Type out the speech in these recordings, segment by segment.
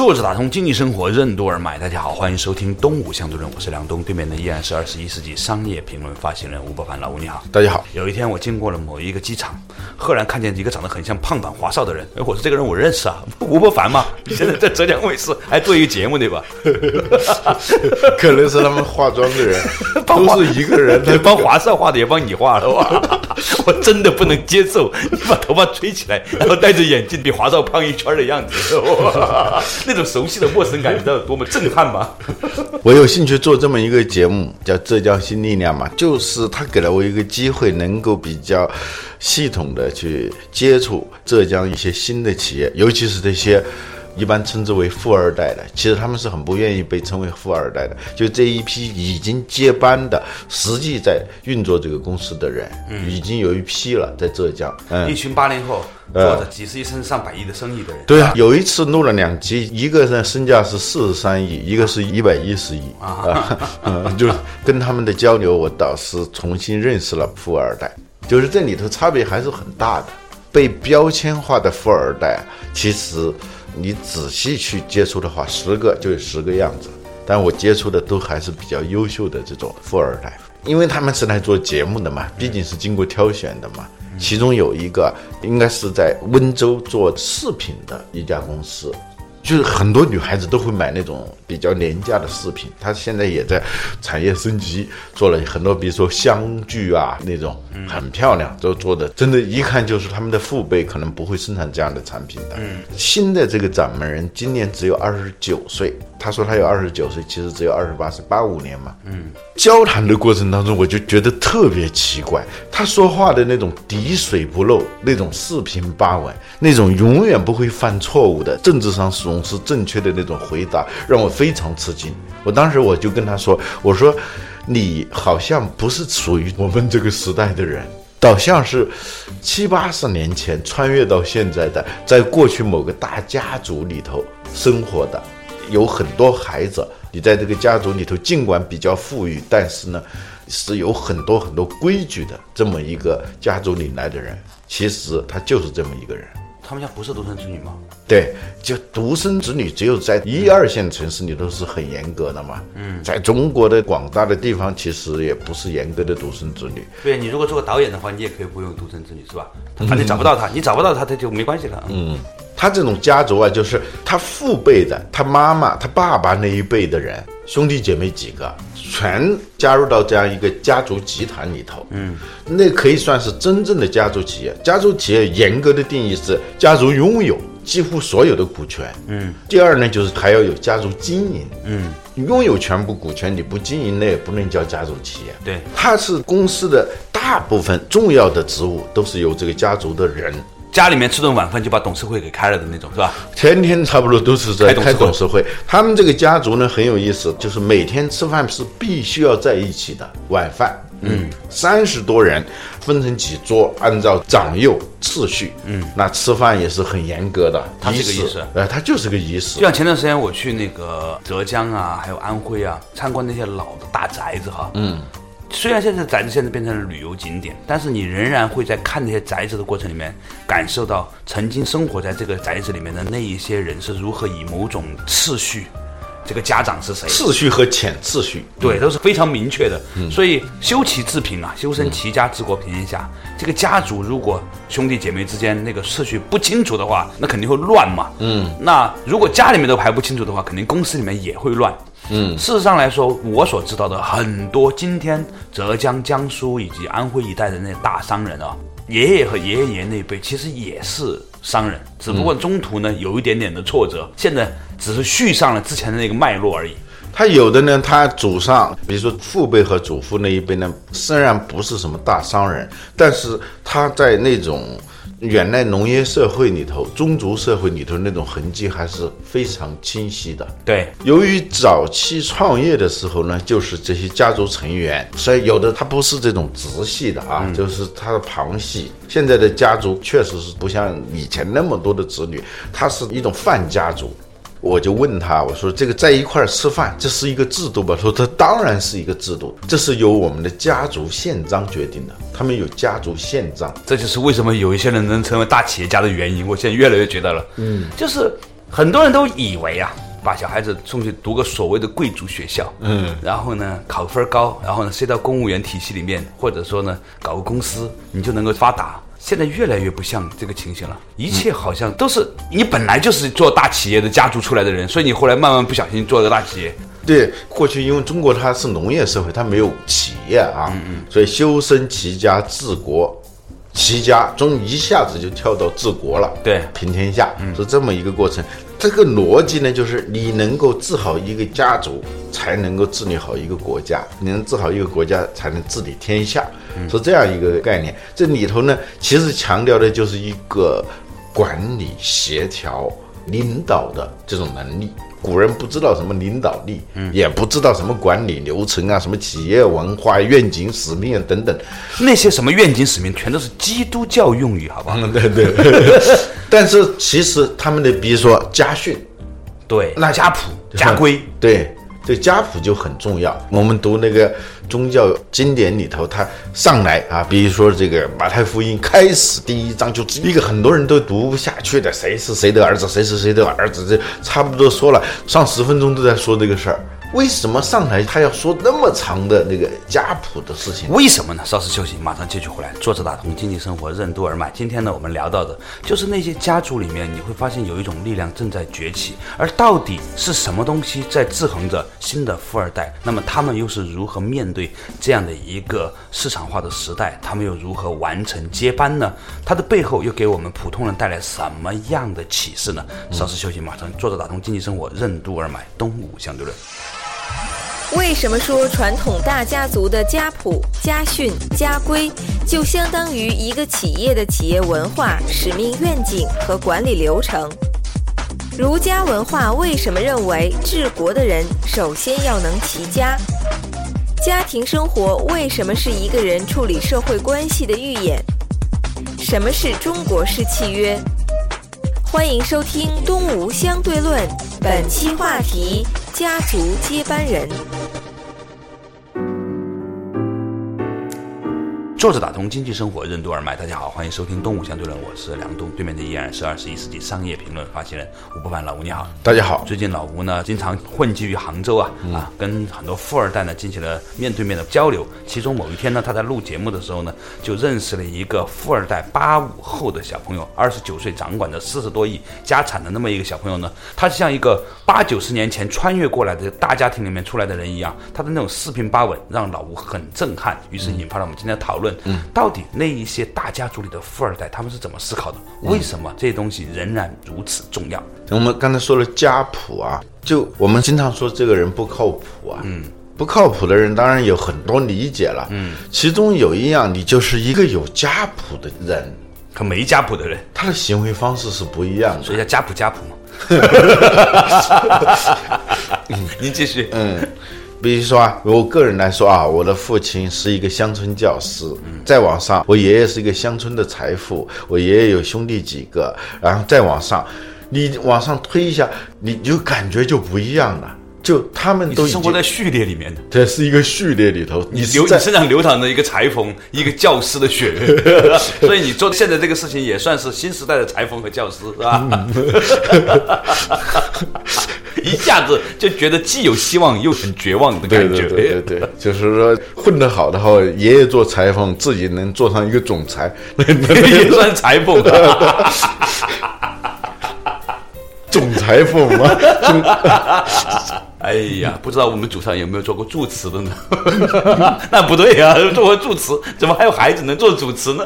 坐着打通经济生活任督二脉，大家好，欢迎收听东吴相对论，我是梁东，对面的依然是二十一世纪商业评论发行人吴伯凡，老吴你好，大家好。有一天我经过了某一个机场，赫然看见一个长得很像胖版华少的人，哎，我说这个人我认识啊，吴伯凡嘛，你现在在浙江卫视还做一个节目对吧？可能是他们化妆的人都是一个人，他帮华少画的也帮你画了哇！我真的不能接受你把头发吹起来，然后戴着眼镜比华少胖一圈的样子，那种熟悉的陌生感，你知道有多么震撼吗？我有兴趣做这么一个节目，叫《浙江新力量》嘛，就是他给了我一个机会，能够比较系统的去接触浙江一些新的企业，尤其是这些。一般称之为富二代的，其实他们是很不愿意被称为富二代的。就这一批已经接班的，实际在运作这个公司的人，已经有一批了，在浙江。一群八零后做着几十亿甚至上百亿的生意的人。对啊，有一次录了两集，一个呢身价是四十三亿，一个是一百一十亿啊。就跟他们的交流，我倒是重新认识了富二代。就是这里头差别还是很大的。被标签化的富二代，其实。你仔细去接触的话，十个就有十个样子。但我接触的都还是比较优秀的这种富二代，因为他们是来做节目的嘛，毕竟是经过挑选的嘛。其中有一个应该是在温州做饰品的一家公司。就是很多女孩子都会买那种比较廉价的饰品，他现在也在产业升级，做了很多，比如说香具啊那种，很漂亮，都做的，真的，一看就是他们的父辈可能不会生产这样的产品的。嗯新的这个掌门人今年只有二十九岁。他说他有二十九岁，其实只有二十八岁，八五年嘛。嗯，交谈的过程当中，我就觉得特别奇怪，他说话的那种滴水不漏，那种四平八稳，那种永远不会犯错误的政治上总是正确的那种回答，让我非常吃惊。我当时我就跟他说：“我说，你好像不是属于我们这个时代的人，倒像是七八十年前穿越到现在的，在过去某个大家族里头生活的。”有很多孩子，你在这个家族里头，尽管比较富裕，但是呢，是有很多很多规矩的这么一个家族里来的人。其实他就是这么一个人。他们家不是独生子女吗？对，就独生子女，只有在一二线城市里都是很严格的嘛。嗯，在中国的广大的地方，其实也不是严格的独生子女。对你如果做个导演的话，你也可以不用独生子女，是吧？反正找不到他，你找不到他，他就没关系了。嗯。他这种家族啊，就是他父辈的，他妈妈、他爸爸那一辈的人，兄弟姐妹几个，全加入到这样一个家族集团里头。嗯，那可以算是真正的家族企业。家族企业严格的定义是，家族拥有几乎所有的股权。嗯，第二呢，就是还要有家族经营。嗯，拥有全部股权你不经营，那也不能叫家族企业。对，它是公司的大部分重要的职务都是由这个家族的人。家里面吃顿晚饭就把董事会给开了的那种，是吧？天天差不多都是在开董事会。他们这个家族呢很有意思，就是每天吃饭是必须要在一起的晚饭。嗯，三十多人分成几桌，按照长幼次序。嗯，那吃饭也是很严格的，他是个仪式。呃，他就是个仪式。就像前段时间我去那个浙江啊，还有安徽啊，参观那些老的大宅子哈。嗯。虽然现在宅子现在变成了旅游景点，但是你仍然会在看那些宅子的过程里面，感受到曾经生活在这个宅子里面的那一些人是如何以某种次序，这个家长是谁？次序和浅次序，对，都是非常明确的。所以修齐治平啊，修身齐家治国平天下。这个家族如果兄弟姐妹之间那个次序不清楚的话，那肯定会乱嘛。嗯，那如果家里面都排不清楚的话，肯定公司里面也会乱。嗯，事实上来说，我所知道的很多今天浙江、江苏以及安徽一带的那些大商人啊，爷爷和爷爷爷爷那辈其实也是商人，只不过中途呢有一点点的挫折，现在只是续上了之前的那个脉络而已。他有的呢，他祖上，比如说父辈和祖父那一辈呢，虽然不是什么大商人，但是他在那种原来农业社会里头、宗族社会里头那种痕迹还是非常清晰的。对，由于早期创业的时候呢，就是这些家族成员，所以有的他不是这种直系的啊，就是他的旁系。现在的家族确实是不像以前那么多的子女，它是一种泛家族。我就问他，我说这个在一块儿吃饭，这是一个制度吧？他说这当然是一个制度，这是由我们的家族宪章决定的，他们有家族宪章。这就是为什么有一些人能成为大企业家的原因。我现在越来越觉得了，嗯，就是很多人都以为啊，把小孩子送去读个所谓的贵族学校，嗯，然后呢考分高，然后呢塞到公务员体系里面，或者说呢搞个公司，你就能够发达。现在越来越不像这个情形了，一切好像都是你本来就是做大企业的家族出来的人，所以你后来慢慢不小心做了个大企业。对，过去因为中国它是农业社会，它没有企业啊，嗯所以修身齐家治国，齐家中一下子就跳到治国了，对，平天下是这么一个过程。这个逻辑呢，就是你能够治好一个家族，才能够治理好一个国家；你能治好一个国家，才能治理天下，是这样一个概念。这里头呢，其实强调的就是一个管理、协调、领导的这种能力。古人不知道什么领导力，也不知道什么管理流程啊，什么企业文化、愿景、使命等等，那些什么愿景使命，全都是基督教用语，好不好？对对。但是其实他们的，比如说家训，对，那家谱、家规，对。这家谱就很重要。我们读那个宗教经典里头，他上来啊，比如说这个马太福音开始第一章，就一个很多人都读不下去的，谁是谁的儿子，谁是谁的儿子，这差不多说了上十分钟都在说这个事儿。为什么上台他要说那么长的那个家谱的事情？为什么呢？稍事休息，马上继续回来。坐着打通经济生活任督二脉。今天呢，我们聊到的就是那些家族里面，你会发现有一种力量正在崛起，而到底是什么东西在制衡着新的富二代？那么他们又是如何面对这样的一个市场化的时代？他们又如何完成接班呢？它的背后又给我们普通人带来什么样的启示呢？稍事休息，马上坐着打通经济生活任督二脉，东吴相对论。为什么说传统大家族的家谱、家训、家规就相当于一个企业的企业文化、使命、愿景和管理流程？儒家文化为什么认为治国的人首先要能齐家？家庭生活为什么是一个人处理社会关系的预演？什么是中国式契约？欢迎收听《东吴相对论》，本期话题。家族接班人。坐着打通经济生活任督二脉，大家好，欢迎收听《东吴相对论》，我是梁东，对面的依然是二十一世纪商业评论发行人吴伯凡，老吴你好，大家好。最近老吴呢，经常混迹于杭州啊，啊，跟很多富二代呢进行了面对面的交流。其中某一天呢，他在录节目的时候呢，就认识了一个富二代八五后的小朋友，二十九岁，掌管着四十多亿家产的那么一个小朋友呢，他像一个八九十年前穿越过来的大家庭里面出来的人一样，他的那种四平八稳，让老吴很震撼，于是引发了我们今天的讨论。嗯，到底那一些大家族里的富二代他们是怎么思考的？为什么这些东西仍然如此重要？我们刚才说了家谱啊，就我们经常说这个人不靠谱啊，嗯，不靠谱的人当然有很多理解了，嗯，其中有一样，你就是一个有家谱的人。和没家谱的人，他的行为方式是不一样的，所以叫家谱家谱嘛。您继续，嗯。比如说啊，我个人来说啊，我的父亲是一个乡村教师。再往上，我爷爷是一个乡村的财富，我爷爷有兄弟几个。然后再往上，你往上推一下，你就感觉就不一样了。就他们都生活在序列里面的，这是一个序列里头，你流你身上流淌着一个裁缝，一个教师的血，所以你做现在这个事情也算是新时代的裁缝和教师，是吧？一下子就觉得既有希望又很绝望的感觉。对对对对，就是说混得好的话，爷爷做裁缝，自己能做上一个总裁，也算裁缝。总裁缝吗？哎呀，不知道我们祖上有没有做过主持的呢？那不对呀，做过主持，怎么还有孩子能做主持呢？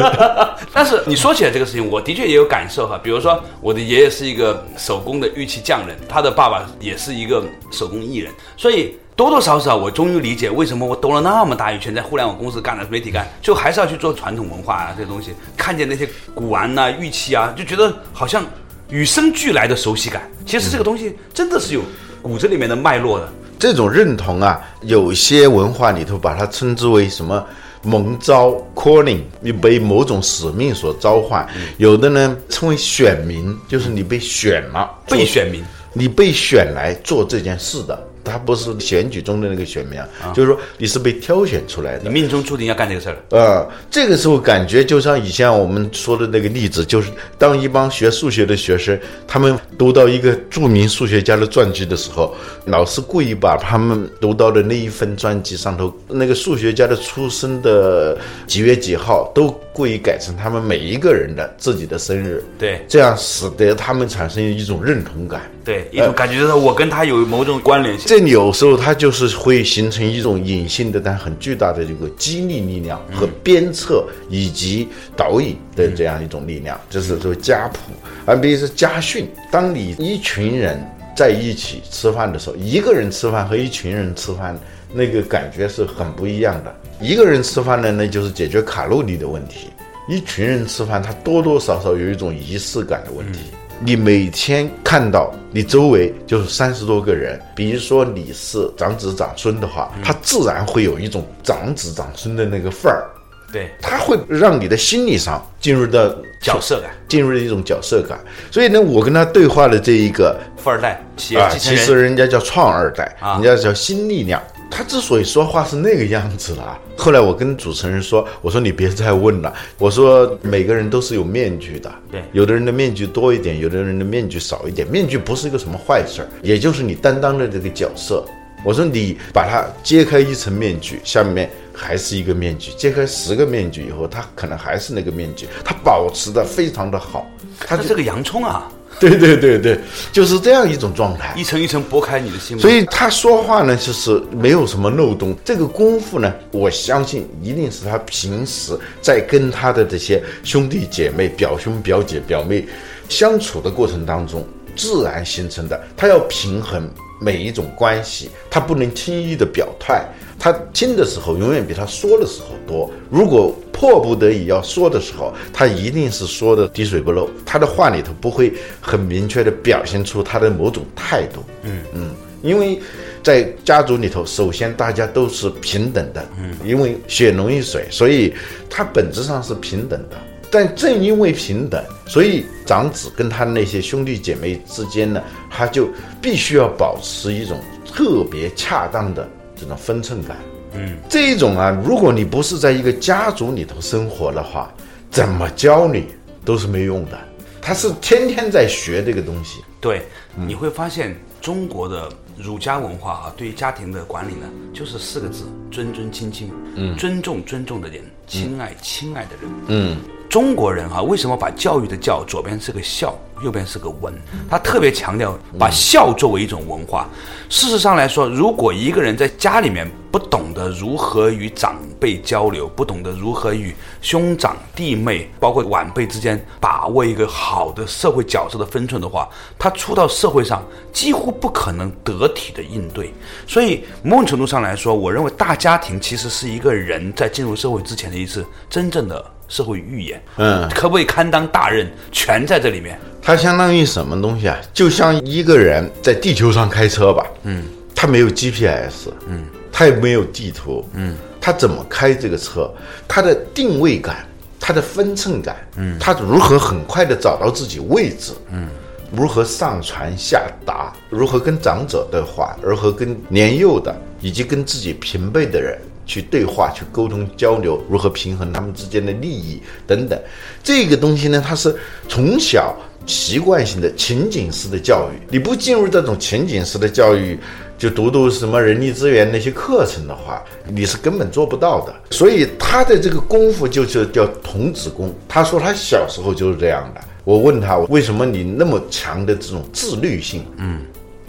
但是你说起来这个事情，我的确也有感受哈。比如说，我的爷爷是一个手工的玉器匠人，他的爸爸也是一个手工艺人，所以多多少少我终于理解为什么我兜了那么大一圈，在互联网公司干了媒体干，就还是要去做传统文化啊这些东西。看见那些古玩呐、玉器啊，就觉得好像与生俱来的熟悉感。其实这个东西真的是有骨子里面的脉络的。这种认同啊，有些文化里头把它称之为什么蒙召 （calling），你被某种使命所召唤；有的呢称为选民，就是你被选了，被选民，你被选来做这件事的。他不是选举中的那个选民啊，就是说你是被挑选出来的你。命中注定要干这个事儿。呃，这个时候感觉就像以前我们说的那个例子，就是当一帮学数学的学生，他们读到一个著名数学家的传记的时候，老师故意把他们读到的那一份传记上头那个数学家的出生的几月几号，都故意改成他们每一个人的自己的生日，对这样使得他们产生一种认同感。对，一种感觉就是我跟他有某种关联性。这里有时候它就是会形成一种隐性的但很巨大的这个激励力量和鞭策以及导引的这样一种力量，这是说家谱。而比如说家训，当你一群人在一起吃饭的时候，一个人吃饭和一群人吃饭那个感觉是很不一样的。一个人吃饭呢，那就是解决卡路里的问题；一群人吃饭，它多多少少有一种仪式感的问题。你每天看到你周围就是三十多个人，比如说你是长子长孙的话，他自然会有一种长子长孙的那个范儿，对，他会让你的心理上进入到角色感，进入了一种角色感。所以呢，我跟他对话的这一个富二代、企业啊，其实人，人家叫创二代，啊。人家叫新力量。他之所以说话是那个样子了，后来我跟主持人说，我说你别再问了，我说每个人都是有面具的，对有的人的面具多一点，有的人的面具少一点，面具不是一个什么坏事儿，也就是你担当的这个角色。我说你把它揭开一层面具，下面还是一个面具，揭开十个面具以后，它可能还是那个面具，它保持的非常的好，他这个洋葱啊，对对对对，就是这样一种状态。一层一层剥开你的心。所以他说话呢，就是没有什么漏洞。这个功夫呢，我相信一定是他平时在跟他的这些兄弟姐妹、表兄、表姐、表妹相处的过程当中自然形成的。他要平衡每一种关系，他不能轻易的表态。他听的时候永远比他说的时候多。如果迫不得已要说的时候，他一定是说的滴水不漏。他的话里头不会很明确的表现出他的某种态度。嗯嗯，因为在家族里头，首先大家都是平等的。嗯，因为血浓于水，所以他本质上是平等的。但正因为平等，所以长子跟他那些兄弟姐妹之间呢，他就必须要保持一种特别恰当的这种分寸感。嗯，这一种啊，如果你不是在一个家族里头生活的话，怎么教你都是没用的。他是天天在学这个东西。对，你会发现中国的儒家文化啊，对于家庭的管理呢，就是四个字：尊尊亲亲。嗯，尊重尊重的人，亲爱亲爱的人。嗯，中国人哈、为什么把教育的教左边是个孝，右边是个文？他特别强调把孝作为一种文化。事实上来说，如果一个人在家里面不懂得如何与长辈交流，不懂得如何与兄长弟妹，包括晚辈之间把握一个好的社会角色的分寸的话，他出到社会上几乎不可能得体的应对。所以某种程度上来说，我认为大家庭其实是一个人在进入社会之前的一次真正的社会预演。嗯，可不可以堪当大任，全在这里面。它相当于什么东西啊？就像一个人在地球上开车吧，嗯，他没有 GPS，嗯，他也没有地图，嗯，他怎么开这个车？他的定位感，他的分寸感，嗯，他如何很快的找到自己位置，嗯，如何上传下达，如何跟长者对话，如何跟年幼的以及跟自己平辈的人。去对话、去沟通、交流，如何平衡他们之间的利益？等等，这个东西呢，它是从小习惯性的情景式的教育。你不进入这种情景式的教育，就读读什么人力资源那些课程的话，你是根本做不到的。所以他的这个功夫就是叫童子功。他说他小时候就是这样的。我问他为什么你那么强的这种自律性？嗯。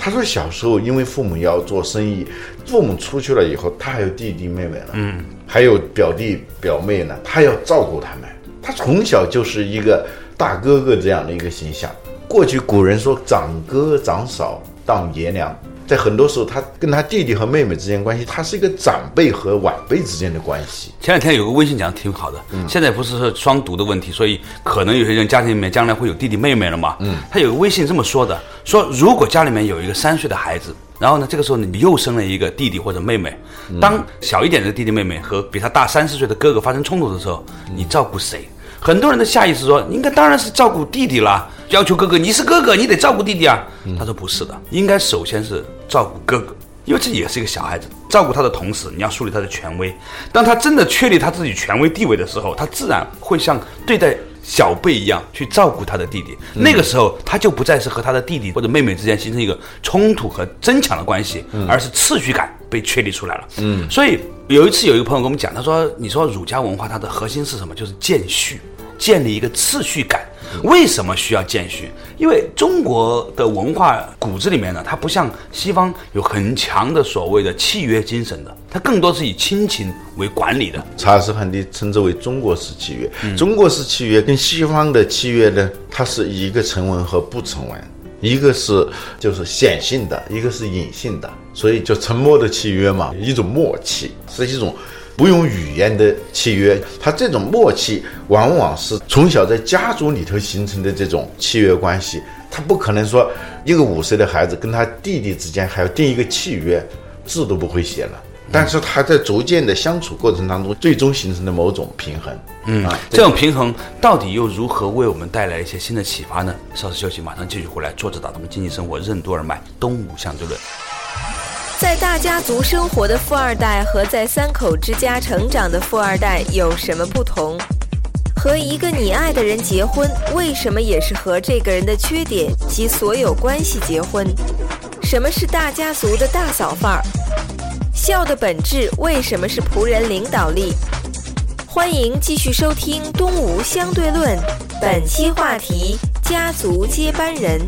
他说小时候因为父母要做生意，父母出去了以后，他还有弟弟妹妹呢，嗯，还有表弟表妹呢，他要照顾他们。他从小就是一个大哥哥这样的一个形象。过去古人说长哥长嫂当爷娘，在很多时候，他跟他弟弟和妹妹之间关系，他是一个长辈和晚辈之间的关系。前两天有个微信讲的挺好的，现在不是说双独的问题，所以可能有些人家庭里面将来会有弟弟妹妹了嘛。嗯，他有个微信这么说的：说如果家里面有一个三岁的孩子，然后呢，这个时候你又生了一个弟弟或者妹妹，当小一点的弟弟妹妹和比他大三四岁的哥哥发生冲突的时候，你照顾谁？很多人的下意识说，应该当然是照顾弟弟啦，要求哥哥，你是哥哥，你得照顾弟弟啊。他说不是的，应该首先是照顾哥哥，因为这也是一个小孩子，照顾他的同时，你要树立他的权威。当他真的确立他自己权威地位的时候，他自然会像对待小辈一样去照顾他的弟弟。那个时候，他就不再是和他的弟弟或者妹妹之间形成一个冲突和争抢的关系，而是次序感被确立出来了。嗯，所以有一次有一个朋友跟我们讲，他说：“你说儒家文化它的核心是什么？就是见序。”建立一个次序感，为什么需要建序？因为中国的文化骨子里面呢，它不像西方有很强的所谓的契约精神的，它更多是以亲情为管理的。查尔斯·潘迪称之为中国式契约。中国式契约跟西方的契约呢，它是一个成文和不成文，一个是就是显性的，一个是隐性的，所以就沉默的契约嘛，一种默契，是一种。不用语言的契约，他这种默契往往是从小在家族里头形成的这种契约关系。他不可能说一个五岁的孩子跟他弟弟之间还要定一个契约，字都不会写了。但是他在逐渐的相处过程当中，最终形成的某种平衡。嗯，这种平衡到底又如何为我们带来一些新的启发呢？稍事休息，马上继续回来。作者打通经济生活任督二脉，东吴相对论。在大家族生活的富二代和在三口之家成长的富二代有什么不同？和一个你爱的人结婚，为什么也是和这个人的缺点及所有关系结婚？什么是大家族的大嫂范儿？孝的本质为什么是仆人领导力？欢迎继续收听《东吴相对论》，本期话题：家族接班人。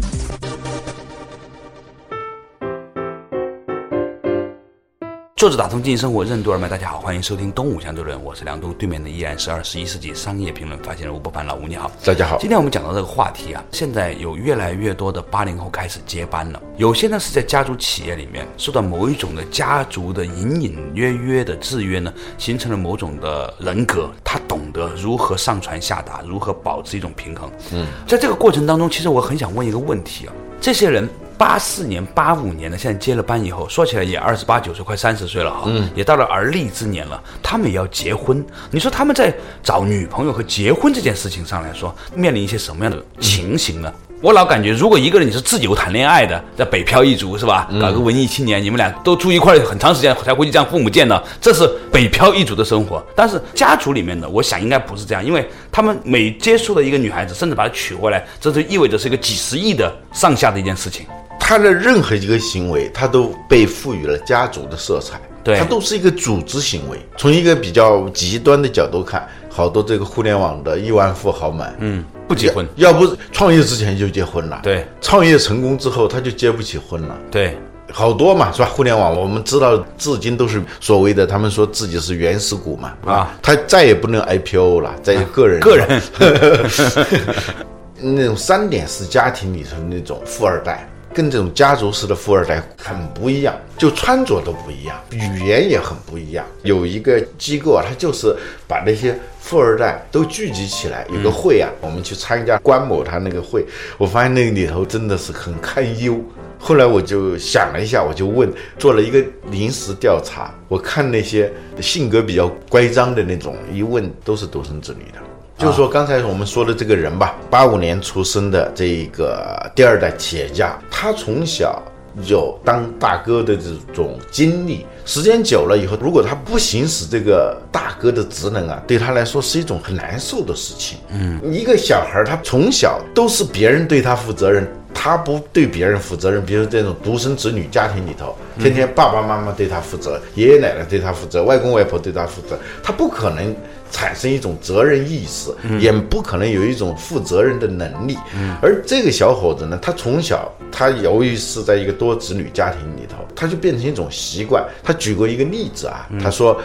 作者打通经济生活任督二脉，大家好，欢迎收听《东吴相对论》，我是梁东，对面的依然是二十一世纪商业评论发现人吴伯凡，老吴你好，大家好。今天我们讲到这个话题啊，现在有越来越多的八零后开始接班了，有些呢是在家族企业里面受到某一种的家族的隐隐约约的制约呢，形成了某种的人格，他懂得如何上传下达，如何保持一种平衡。嗯，在这个过程当中，其实我很想问一个问题啊，这些人。八四年、八五年的，现在接了班以后，说起来也二十八九岁，快三十岁了哈，嗯，也到了而立之年了。他们也要结婚，你说他们在找女朋友和结婚这件事情上来说，面临一些什么样的情形呢？我老感觉，如果一个人你是自由谈恋爱的，在北漂一族是吧？搞个文艺青年，你们俩都住一块很长时间才回去见父母见的，这是北漂一族的生活。但是家族里面的，我想应该不是这样，因为他们每接触的一个女孩子，甚至把她娶回来，这就意味着是一个几十亿的上下的一件事情。他的任何一个行为，他都被赋予了家族的色彩，对，他都是一个组织行为。从一个比较极端的角度看，好多这个互联网的亿万富豪们，嗯，不结婚，要不创业之前就结婚了，对，创业成功之后他就结不起婚了，对，好多嘛，是吧？互联网我们知道，至今都是所谓的，他们说自己是原始股嘛，啊，他再也不能 IPO 了，在个人。个人。那种三点式家庭里头那种富二代。跟这种家族式的富二代很不一样，就穿着都不一样，语言也很不一样。有一个机构啊，他就是把那些富二代都聚集起来，有个会啊，我们去参加关某他那个会，我发现那个里头真的是很堪忧。后来我就想了一下，我就问，做了一个临时调查，我看那些性格比较乖张的那种，一问都是独生子女的。就是说，刚才我们说的这个人吧，八五年出生的这个第二代企业家，他从小有当大哥的这种经历，时间久了以后，如果他不行使这个大哥的职能啊，对他来说是一种很难受的事情。嗯，一个小孩他从小都是别人对他负责任，他不对别人负责任。比如这种独生子女家庭里头，天天爸爸妈妈对他负责，爷爷奶奶对他负责，外公外婆对他负责，他不可能。产生一种责任意识，也不可能有一种负责任的能力。而这个小伙子呢，他从小，他由于是在一个多子女家庭里头，他就变成一种习惯。他举过一个例子啊，他说，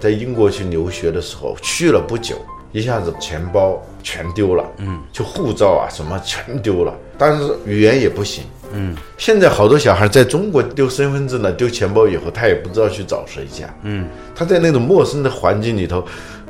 在英国去留学的时候，去了不久，一下子钱包全丢了，嗯，就护照啊什么全丢了，但是语言也不行，嗯，现在好多小孩在中国丢身份证了、丢钱包以后，他也不知道去找谁家。嗯，他在那种陌生的环境里头，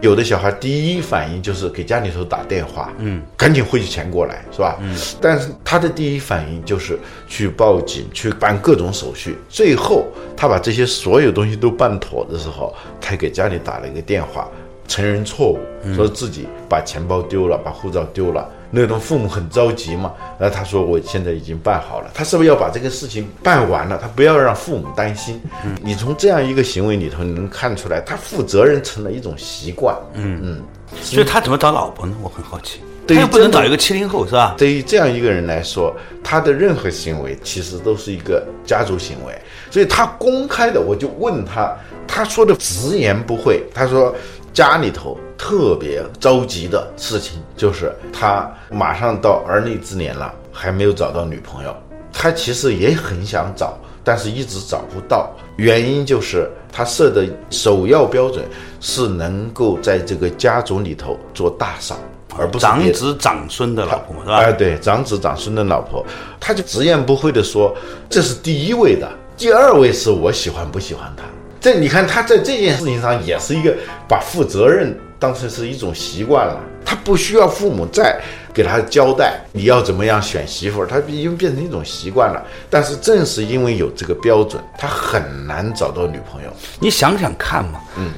有的小孩第一反应就是给家里头打电话，嗯，赶紧汇钱过来，是吧？嗯，但是他的第一反应就是去报警，去办各种手续。最后，他把这些所有东西都办妥的时候，才给家里打了一个电话，承认错误，说自己把钱包丢了，把护照丢了。那种父母很着急嘛，然后他说我现在已经办好了，他是不是要把这个事情办完了？他不要让父母担心。嗯你从这样一个行为里头，你能看出来，他负责任成了一种习惯。嗯嗯，所以他怎么找老婆呢？我很好奇。对不能找一个七零后是吧？对于这样一个人来说，他的任何行为其实都是一个家族行为，所以他公开的，我就问他，他说的直言不讳，他说家里头。特别着急的事情就是他马上到而立之年了，还没有找到女朋友。他其实也很想找，但是一直找不到。原因就是他设的首要标准是能够在这个家族里头做大嫂，而不是长子长孙的老婆，是吧？哎，对，长子长孙的老婆，他就直言不讳的说，这是第一位的，第二位是我喜欢不喜欢他。这你看他在这件事情上也是一个把负责任。当成是一种习惯了，他不需要父母再给他交代你要怎么样选媳妇儿，他已经变成一种习惯了。但是正是因为有这个标准，他很难找到女朋友。你想想看嘛，嗯。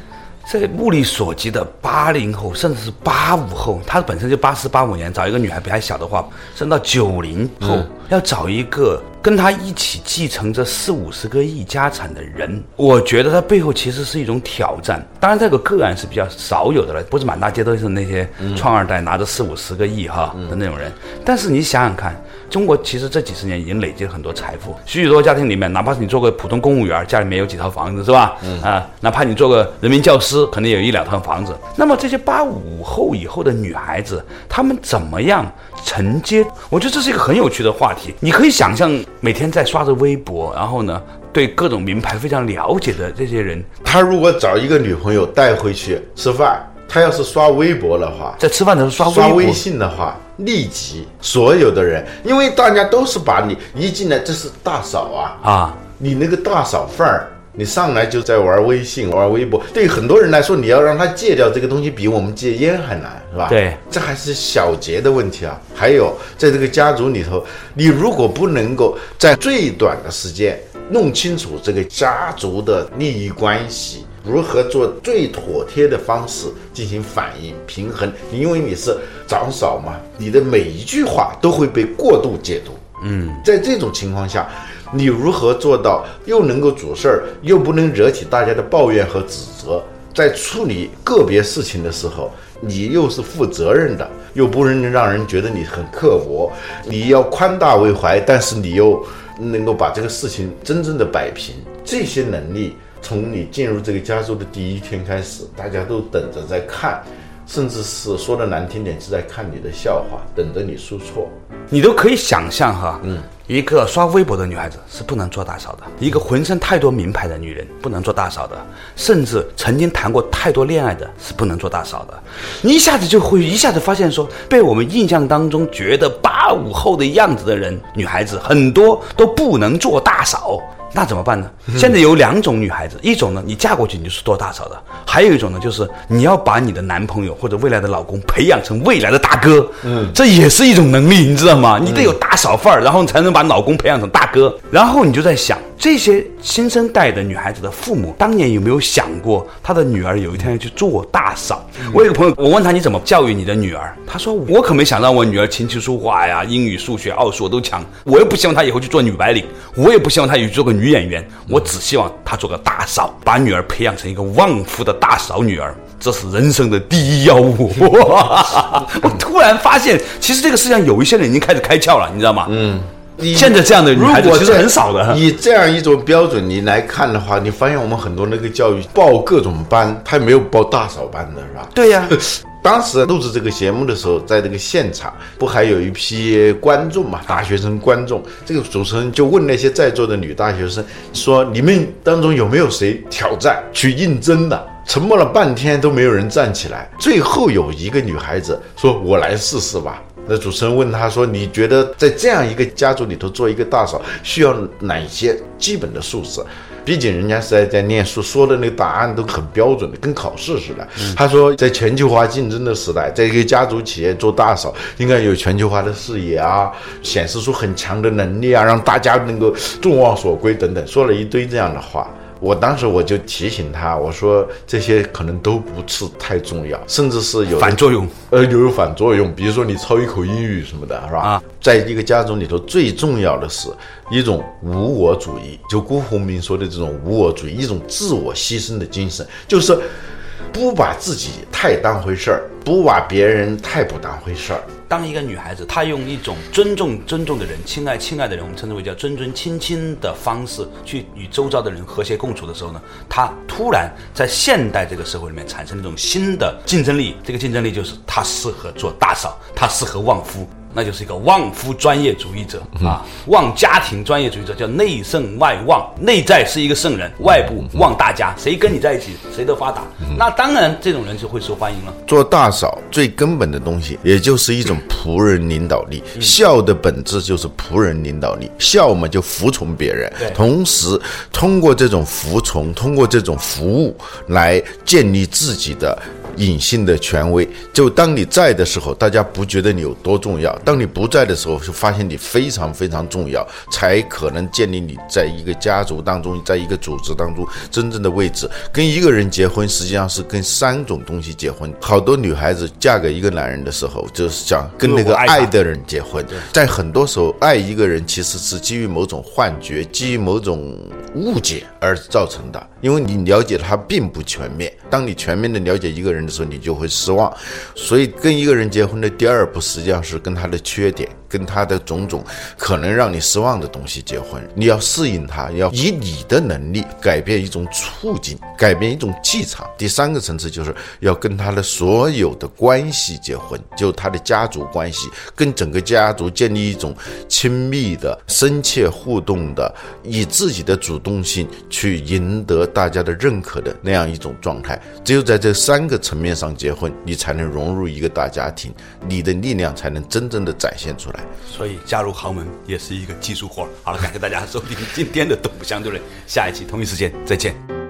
在目力所及的八零后，甚至是八五后，他本身就八四八五年，找一个女孩比他小的话，升到九零后，要找一个跟他一起继承着四五十个亿家产的人，我觉得他背后其实是一种挑战。当然，这个个案是比较少有的了，不是满大街都是那些创二代拿着四五十个亿哈的那种人。但是你想想看。中国其实这几十年已经累积了很多财富，许许多家庭里面，哪怕是你做个普通公务员，家里面有几套房子，是吧？嗯啊，哪怕你做个人民教师，可能有一两套房子。那么这些八五后以后的女孩子，她们怎么样承接？我觉得这是一个很有趣的话题。你可以想象，每天在刷着微博，然后呢，对各种名牌非常了解的这些人，他如果找一个女朋友带回去吃饭。他要是刷微博的话，在吃饭的时候刷刷微信的话，立即所有的人，因为大家都是把你一进来，这是大嫂啊啊，你那个大嫂范儿，你上来就在玩微信、玩微博，对很多人来说，你要让他戒掉这个东西，比我们戒烟还难，是吧？对，这还是小节的问题啊。还有，在这个家族里头，你如果不能够在最短的时间弄清楚这个家族的利益关系。如何做最妥帖的方式进行反应平衡？你因为你是长嫂嘛，你的每一句话都会被过度解读。嗯，在这种情况下，你如何做到又能够主事儿，又不能惹起大家的抱怨和指责？在处理个别事情的时候，你又是负责任的，又不能让人觉得你很刻薄。你要宽大为怀，但是你又能够把这个事情真正的摆平。这些能力。从你进入这个家族的第一天开始，大家都等着在看，甚至是说的难听点，是在看你的笑话，等着你说错。你都可以想象哈，嗯，一个刷微博的女孩子是不能做大嫂的，一个浑身太多名牌的女人不能做大嫂的，甚至曾经谈过太多恋爱的是不能做大嫂的。你一下子就会一下子发现说，被我们印象当中觉得八五后的样子的人，女孩子很多都不能做大嫂。那怎么办呢？现在有两种女孩子，一种呢，你嫁过去你就是做大嫂的；还有一种呢，就是你要把你的男朋友或者未来的老公培养成未来的大哥。嗯，这也是一种能力，你知道吗？你得有大嫂范儿，然后你才能把老公培养成大哥。然后你就在想。这些新生代的女孩子的父母，当年有没有想过，她的女儿有一天要去做大嫂？我有个朋友，我问他你怎么教育你的女儿，他说我可没想让我女儿琴棋书画呀，英语、数学、奥数我都强，我又不希望她以后去做女白领，我也不希望她以后做个女演员，我只希望她做个大嫂，把女儿培养成一个旺夫的大嫂女儿，这是人生的第一要务。我突然发现，其实这个世界上有一些人已经开始开窍了，你知道吗？嗯。现在这样的女孩子其实很少的。以这样一种标准你来看的话，你发现我们很多那个教育报各种班，他没有报大嫂班的是吧？对呀。当时录制这个节目的时候，在这个现场不还有一批观众嘛？大学生观众，这个主持人就问那些在座的女大学生说：“你们当中有没有谁挑战去应征的？”沉默了半天都没有人站起来。最后有一个女孩子说：“我来试试吧。”那主持人问她说：“你觉得在这样一个家族里头做一个大嫂，需要哪些基本的素质？”毕竟人家是在在念书，说的那个答案都很标准的，跟考试似的。他说，在全球化竞争的时代，在一个家族企业做大嫂，应该有全球化的视野啊，显示出很强的能力啊，让大家能够众望所归等等，说了一堆这样的话。我当时我就提醒他，我说这些可能都不是太重要，甚至是有反作用，呃，有反作用。比如说你操一口英语什么的，是吧？啊，在一个家族里头，最重要的是一种无我主义，就辜鸿铭说的这种无我主义，一种自我牺牲的精神，就是不把自己太当回事儿，不把别人太不当回事儿。当一个女孩子，她用一种尊重、尊重的人、亲爱、亲爱的人，我们称之为叫尊尊亲亲的方式去与周遭的人和谐共处的时候呢，她突然在现代这个社会里面产生了一种新的竞争力。这个竞争力就是她适合做大嫂，她适合旺夫。那就是一个旺夫专业主义者啊，旺家庭专业主义者叫内圣外旺，内在是一个圣人，外部旺大家，谁跟你在一起，谁都发达。那当然，这种人就会受欢迎了。做大嫂最根本的东西，也就是一种仆人领导力。孝的本质就是仆人领导力，孝嘛就服从别人，同时通过这种服从，通过这种服务来建立自己的。隐性的权威，就当你在的时候，大家不觉得你有多重要；当你不在的时候，就发现你非常非常重要，才可能建立你在一个家族当中，在一个组织当中真正的位置。跟一个人结婚，实际上是跟三种东西结婚。好多女孩子嫁给一个男人的时候，就是想跟那个爱的人结婚。在很多时候，爱一个人其实是基于某种幻觉，基于某种误解而造成的，因为你了解他并不全面。当你全面的了解一个人。的时候，你就会失望，所以跟一个人结婚的第二步，实际上是跟他的缺点。跟他的种种可能让你失望的东西结婚，你要适应他，要以你的能力改变一种处境，改变一种气场。第三个层次就是要跟他的所有的关系结婚，就他的家族关系，跟整个家族建立一种亲密的、深切互动的，以自己的主动性去赢得大家的认可的那样一种状态。只有在这三个层面上结婚，你才能融入一个大家庭，你的力量才能真正的展现出来。所以加入豪门也是一个技术活好了，感谢大家收听今天的《东吴相对论》，下一期同一时间再见。